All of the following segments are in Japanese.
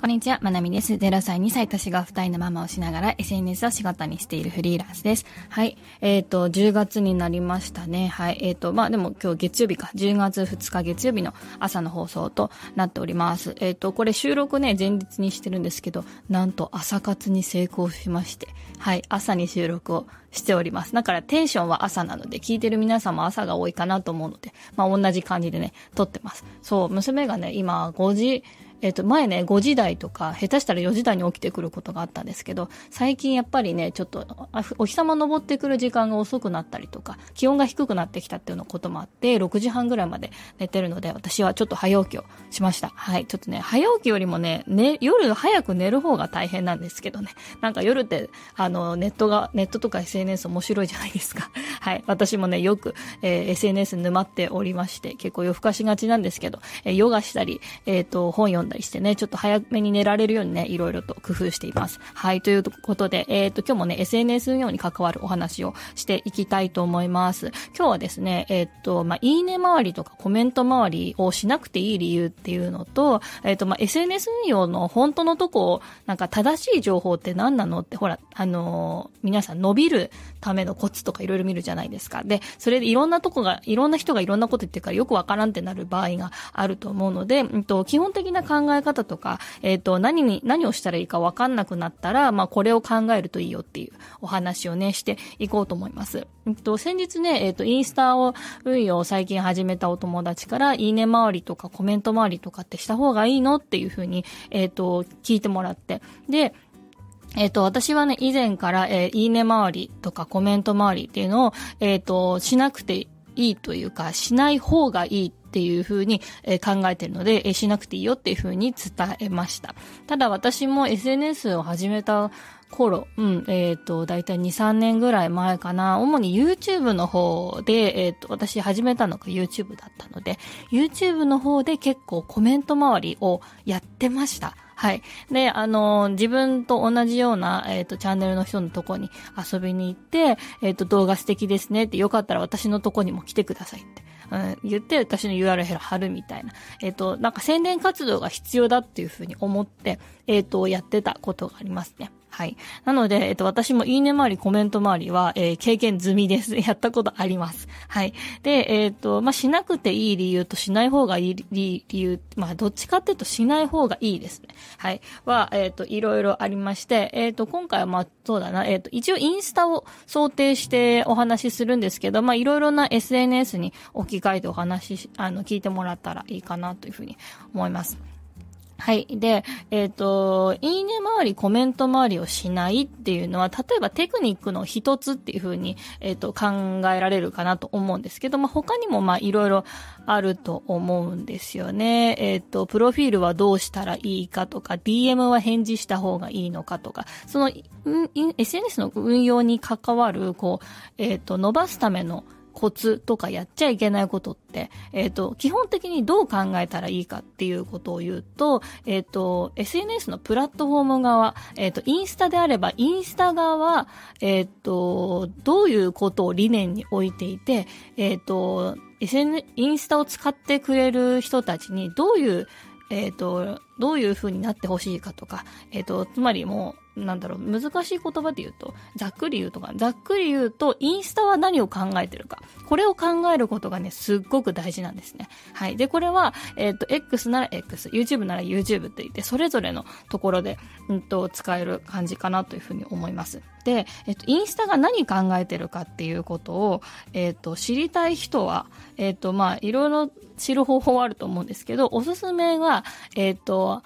こんにちは、まなみです。0歳、2歳年が2人のママをしながら SNS を仕事にしているフリーランスです。はい。えっ、ー、と、10月になりましたね。はい。えっ、ー、と、まあ、でも今日月曜日か。10月2日月曜日の朝の放送となっております。えっ、ー、と、これ収録ね、前日にしてるんですけど、なんと朝活に成功しまして、はい。朝に収録をしております。だからテンションは朝なので、聞いてる皆さんも朝が多いかなと思うので、まあ、同じ感じでね、撮ってます。そう、娘がね、今5時、えっ、と、前ね、5時台とか、下手したら4時台に起きてくることがあったんですけど、最近やっぱりね、ちょっと、お日様昇ってくる時間が遅くなったりとか、気温が低くなってきたっていうのこともあって、6時半ぐらいまで寝てるので、私はちょっと早起きをしました。はい。ちょっとね、早起きよりもね、ね、夜早く寝る方が大変なんですけどね。なんか夜って、あの、ネットが、ネットとか SNS 面白いじゃないですか。はい。私もね、よく、えー、SNS 沼っておりまして、結構夜更かしがちなんですけど、えー、ヨガしたり、えっ、ー、と、本読んだりしてね、ちょっと早めに寝られるようにね、いろいろと工夫しています。はい、ということで、えっ、ー、と、今日もね、SNS 運用に関わるお話をしていきたいと思います。今日はですね、えっ、ー、と、まあ、いいね周りとかコメント周りをしなくていい理由っていうのと、えっ、ー、と、まあ、SNS 運用の本当のとこを、なんか正しい情報って何なのって、ほら、あの皆さん伸びるためのコツとかいろいろ見るじゃないですか。で、それでいろんなとこが、いろんな人がいろんなこと言ってるからよくわからんってなる場合があると思うので、うんと、基本的な考考え方とか、えっ、ー、と、何に、何をしたらいいかわかんなくなったら、まあ、これを考えるといいよっていうお話をね、していこうと思います。うんと、先日ね、えっ、と、インスタを、運用最近始めたお友達から、いいね周りとかコメント周りとかってした方がいいのっていうふうに、えっ、と、聞いてもらって。で、えっ、と、私はね、以前から、えー、いいね周りとかコメント周りっていうのを、えっ、ー、と、しなくていいというか、しない方がいいっていうふうに、考えてるので、しなくていいよっていうふうに伝えました。ただ私も SNS を始めた頃、うん、えっ、ー、と、だいたい2、3年ぐらい前かな、主に YouTube の方で、えっ、ー、と、私始めたのが YouTube だったので、YouTube の方で結構コメント周りをやってました。はい。で、あの、自分と同じような、えっ、ー、と、チャンネルの人のとこに遊びに行って、えっ、ー、と、動画素敵ですねって、よかったら私のとこにも来てくださいって。うん、言って私の URL 貼るみたいな。えっ、ー、と、なんか宣伝活動が必要だっていうふうに思って、えっ、と、やってたことがありますね。はい。なので、えっと、私もいいね周り、コメント周りは、えー、経験済みです。やったことあります。はい。で、えっ、と、まあ、しなくていい理由としない方がいい理由、まあ、どっちかっていうとしない方がいいですね。はい。は、えっ、と、いろいろありまして、えっ、と、今回はまあ、そうだな、えっ、と、一応インスタを想定してお話しするんですけど、まあ、いろいろな SNS に置き換えてお話し、あの、聞いてもらったらいいかなというふうに思います。はい。で、えっ、ー、と、いいね周り、コメント周りをしないっていうのは、例えばテクニックの一つっていうふうに、えっ、ー、と、考えられるかなと思うんですけど、まあ、他にもま、いろいろあると思うんですよね。えっ、ー、と、プロフィールはどうしたらいいかとか、DM は返事した方がいいのかとか、その、SNS の運用に関わる、こう、えっ、と、伸ばすための、コツとかやっちゃいけないことって、えっ、ー、と、基本的にどう考えたらいいかっていうことを言うと、えっ、ー、と、SNS のプラットフォーム側、えっ、ー、と、インスタであれば、インスタ側は、えっ、と、どういうことを理念に置いていて、えっ、と、SN、インスタを使ってくれる人たちにどういう、えっ、と、どういう風になってほしいかとか、えっ、と、つまりもう、なんだろう、難しい言葉で言うと、ざっくり言うとか、ざっくり言うと、インスタは何を考えてるか。これを考えることがね、すっごく大事なんですね。はい。で、これは、えっ、ー、と、X なら X、YouTube なら YouTube って言って、それぞれのところで、うんと、使える感じかなというふうに思います。で、えっ、ー、と、インスタが何考えてるかっていうことを、えっ、ー、と、知りたい人は、えっ、と、まあ、いろいろ知る方法はあると思うんですけど、おすすめが、えっ、と、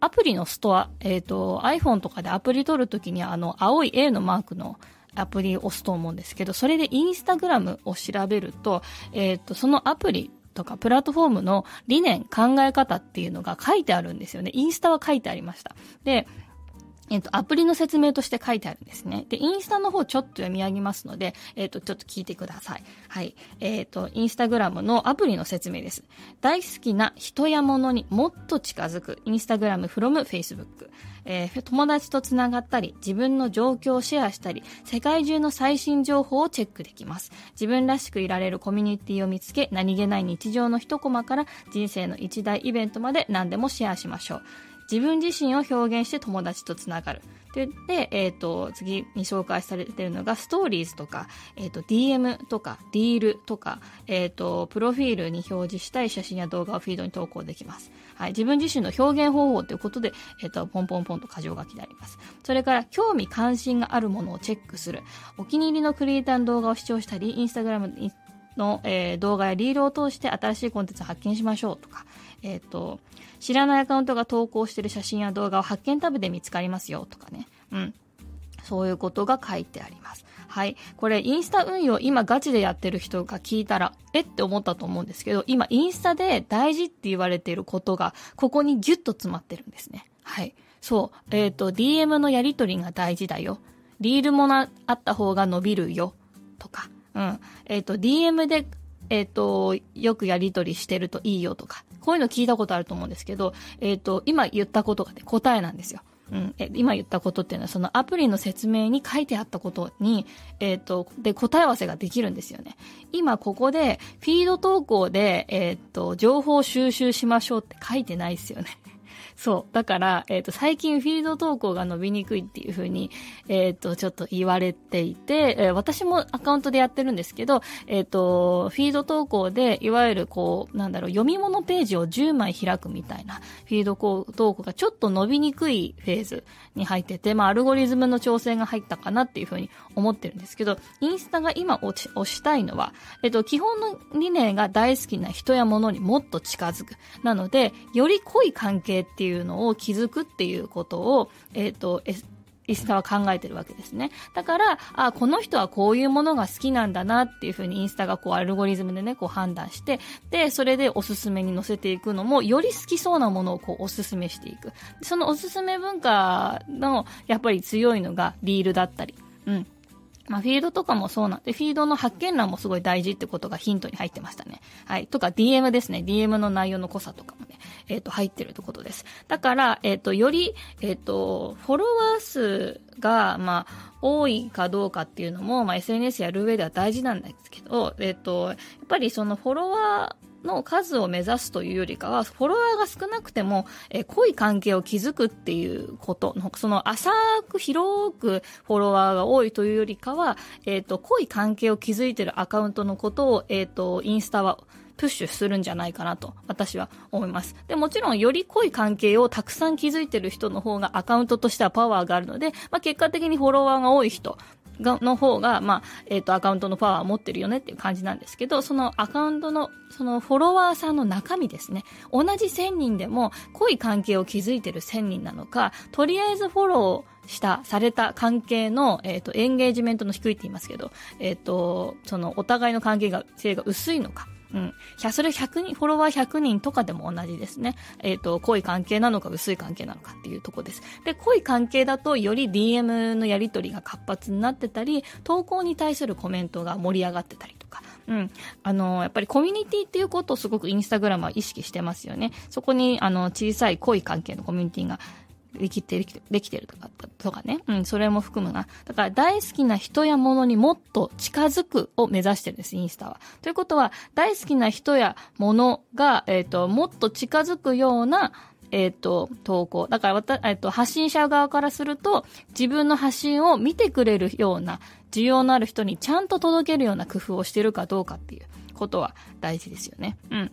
アプリのストア、えっ、ー、と、iPhone とかでアプリ取るときにあの、青い A のマークのアプリを押すと思うんですけど、それでインスタグラムを調べると、えっ、ー、と、そのアプリとかプラットフォームの理念、考え方っていうのが書いてあるんですよね。インスタは書いてありました。で、えっ、と、アプリの説明として書いてあるんですね。で、インスタの方ちょっと読み上げますので、えっ、と、ちょっと聞いてください。はい。えっ、と、インスタグラムのアプリの説明です。大好きな人や物にもっと近づく、インスタグラム from Facebook。えー、友達とつながったり、自分の状況をシェアしたり、世界中の最新情報をチェックできます。自分らしくいられるコミュニティを見つけ、何気ない日常の一コマから人生の一大イベントまで何でもシェアしましょう。自分自身を表現して友達とつながる。で、でえっ、ー、と、次に紹介されてるのが、ストーリーズとか、えっ、ー、と、DM とか、リールとか、えっ、ー、と、プロフィールに表示したい写真や動画をフィードに投稿できます。はい。自分自身の表現方法ということで、えっ、と、ポンポンポンと箇条書きであります。それから、興味関心があるものをチェックする。お気に入りのクリエイターの動画を視聴したり、インスタグラムの、えー、動画やリールを通して新しいコンテンツを発見しましょうとか、えっ、ー、と、知らないアカウントが投稿している写真や動画を発見タブで見つかりますよとかね。うん。そういうことが書いてあります。はい。これ、インスタ運用今ガチでやってる人が聞いたら、えって思ったと思うんですけど、今、インスタで大事って言われていることが、ここにギュッと詰まってるんですね。はい。そう。えっ、ー、と、DM のやり取りが大事だよ。リールもな、あった方が伸びるよ。とか。うん。えっ、ー、と、DM でえっ、ー、と、よくやりとりしてるといいよとか、こういうの聞いたことあると思うんですけど、えっ、ー、と、今言ったことがね、答えなんですよ。うん、え今言ったことっていうのはそのアプリの説明に書いてあったことに、えっ、ー、と、で答え合わせができるんですよね。今ここでフィード投稿で、えっ、と、情報収集しましょうって書いてないですよね。そう。だから、えっ、ー、と、最近フィールド投稿が伸びにくいっていうふうに、えっ、ー、と、ちょっと言われていて、えー、私もアカウントでやってるんですけど、えっ、と、フィード投稿で、いわゆるこう、なんだろう、読み物ページを10枚開くみたいな、フィード投稿がちょっと伸びにくいフェーズに入ってて、まあ、アルゴリズムの調整が入ったかなっていうふうに思ってるんですけど、インスタが今押したいのは、えっ、と、基本の理念が大好きな人や物にもっと近づく。なので、より濃い関係っていういうのを気づくっていうことを、えっ、ー、と、インスタは考えてるわけですね。だから、あ、この人はこういうものが好きなんだなっていうふうにインスタがこうアルゴリズムでね、こう判断して、で、それでおすすめに載せていくのも、より好きそうなものをこうおすすめしていく。そのおすすめ文化の、やっぱり強いのがリールだったり、うん。まあ、フィードとかもそうなんで、フィードの発見欄もすごい大事ってことがヒントに入ってましたね。はい。とか、DM ですね。DM の内容の濃さとかもね、えっ、ー、と、入ってるってことです。だから、えっ、ー、と、より、えっ、ー、と、フォロワー数が、まあ、多いかどうかっていうのも、まあ、SNS やる上では大事なんですけど、えっ、と、やっぱりそのフォロワー、の数を目指すというよりかは、フォロワーが少なくても、えー、濃い関係を築くっていうことの、その浅く広くフォロワーが多いというよりかは、えっ、ー、と、濃い関係を築いてるアカウントのことを、えっ、ー、と、インスタはプッシュするんじゃないかなと私は思います。で、もちろんより濃い関係をたくさん築いてる人の方がアカウントとしてはパワーがあるので、まあ、結果的にフォロワーが多い人が、の方が、まあ、えっ、ー、と、アカウントのパワーを持ってるよねっていう感じなんですけど、そのアカウントの、そのフォロワーさんの中身ですね。同じ1000人でも濃い関係を築いてる1000人なのか、とりあえずフォローした、された関係の、えっ、ー、と、エンゲージメントの低いって言いますけど、えっ、ー、と、その、お互いの関係が、性が薄いのか。うん。それ100人、フォロワー100人とかでも同じですね。えっ、ー、と、濃い関係なのか薄い関係なのかっていうとこです。で、濃い関係だとより DM のやり取りが活発になってたり、投稿に対するコメントが盛り上がってたりとか。うん。あの、やっぱりコミュニティっていうことをすごくインスタグラムは意識してますよね。そこに、あの、小さい濃い関係のコミュニティができてる、できてるとか、とかね。うん、それも含むな。だから大好きな人や物にもっと近づくを目指してるんです、インスタは。ということは、大好きな人や物が、えっ、ー、と、もっと近づくような、えっ、と、投稿。だから、えっ、と、発信者側からすると、自分の発信を見てくれるような、需要のある人にちゃんと届けるような工夫をしてるかどうかっていうことは大事ですよね。うん。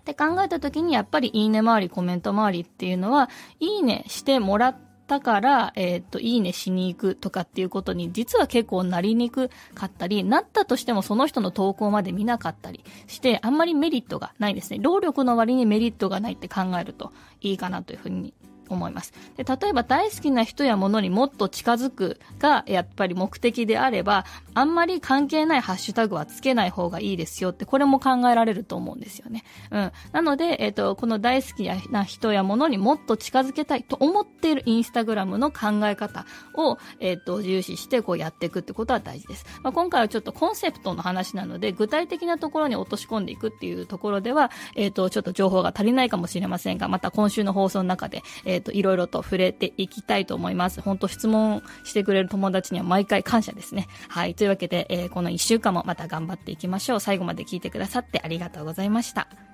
って考えた時にやっぱりいいね周り、コメント回りっていうのは、いいねしてもらったから、えっ、と、いいねしに行くとかっていうことに実は結構なりにくかったり、なったとしてもその人の投稿まで見なかったりして、あんまりメリットがないですね。労力の割にメリットがないって考えるといいかなというふうに思います。で、例えば大好きな人や物にもっと近づくがやっぱり目的であれば、あんまり関係ないハッシュタグはつけない方がいいですよって、これも考えられると思うんですよね。うん。なので、えっ、ー、と、この大好きな人や物にもっと近づけたいと思っているインスタグラムの考え方を、えっ、ー、と、重視してこうやっていくってことは大事です。まあ、今回はちょっとコンセプトの話なので、具体的なところに落とし込んでいくっていうところでは、えっ、ー、と、ちょっと情報が足りないかもしれませんが、また今週の放送の中で、えっ、と、いろいろと触れていきたいと思います。本当質問してくれる友達には毎回感謝ですね。はい。というわけで、えー、この1週間もまた頑張っていきましょう。最後まで聞いてくださってありがとうございました。